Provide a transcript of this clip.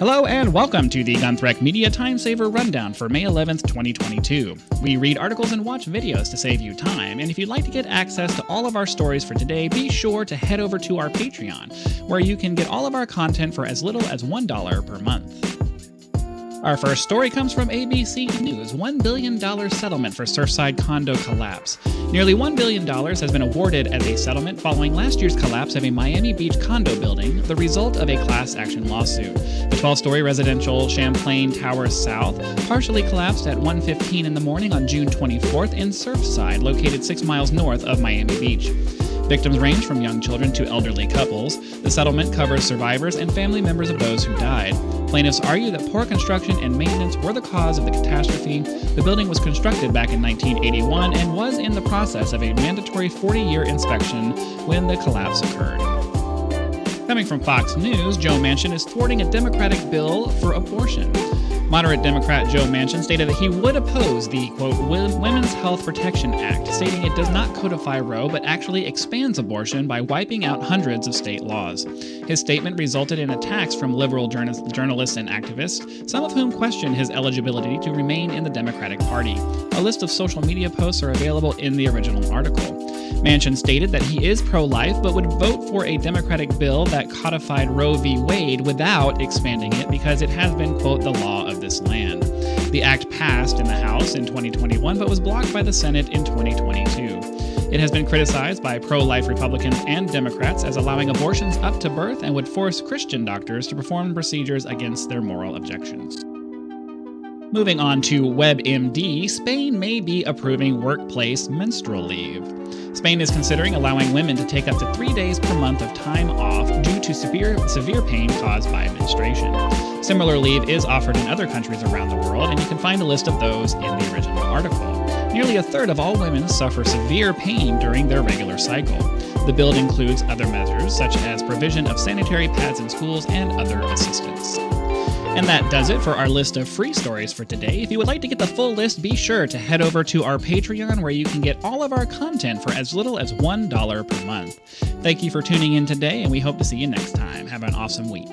Hello and welcome to the Gunthreck Media Time Saver Rundown for May 11th, 2022. We read articles and watch videos to save you time, and if you'd like to get access to all of our stories for today, be sure to head over to our Patreon, where you can get all of our content for as little as $1 per month. Our first story comes from ABC News $1 billion settlement for Surfside condo collapse. Nearly $1 billion has been awarded as a settlement following last year's collapse of a Miami Beach condo building, the result of a class action lawsuit. The 12 story residential Champlain Towers South partially collapsed at 1.15 in the morning on June 24th in Surfside, located six miles north of Miami Beach. Victims range from young children to elderly couples. The settlement covers survivors and family members of those who died. Plaintiffs argue that poor construction and maintenance were the cause of the catastrophe. The building was constructed back in 1981 and was in the process of a mandatory 40 year inspection when the collapse occurred. Coming from Fox News, Joe Manchin is thwarting a Democratic bill for abortion. Moderate Democrat Joe Manchin stated that he would oppose the, quote, Women's Health Protection Act, stating it does not codify Roe but actually expands abortion by wiping out hundreds of state laws. His statement resulted in attacks from liberal journalists and activists, some of whom questioned his eligibility to remain in the Democratic Party. A list of social media posts are available in the original article. Manchin stated that he is pro life but would vote for a Democratic bill that codified Roe v. Wade without expanding it because it has been, quote, the law of this land. The act passed in the House in 2021 but was blocked by the Senate in 2022. It has been criticized by pro life Republicans and Democrats as allowing abortions up to birth and would force Christian doctors to perform procedures against their moral objections. Moving on to WebMD, Spain may be approving workplace menstrual leave. Spain is considering allowing women to take up to three days per month of time off due to severe, severe pain caused by menstruation. Similar leave is offered in other countries around the world, and you can find a list of those in the original article. Nearly a third of all women suffer severe pain during their regular cycle. The bill includes other measures, such as provision of sanitary pads in schools and other assistance. And that does it for our list of free stories for today. If you would like to get the full list, be sure to head over to our Patreon where you can get all of our content for as little as $1 per month. Thank you for tuning in today, and we hope to see you next time. Have an awesome week.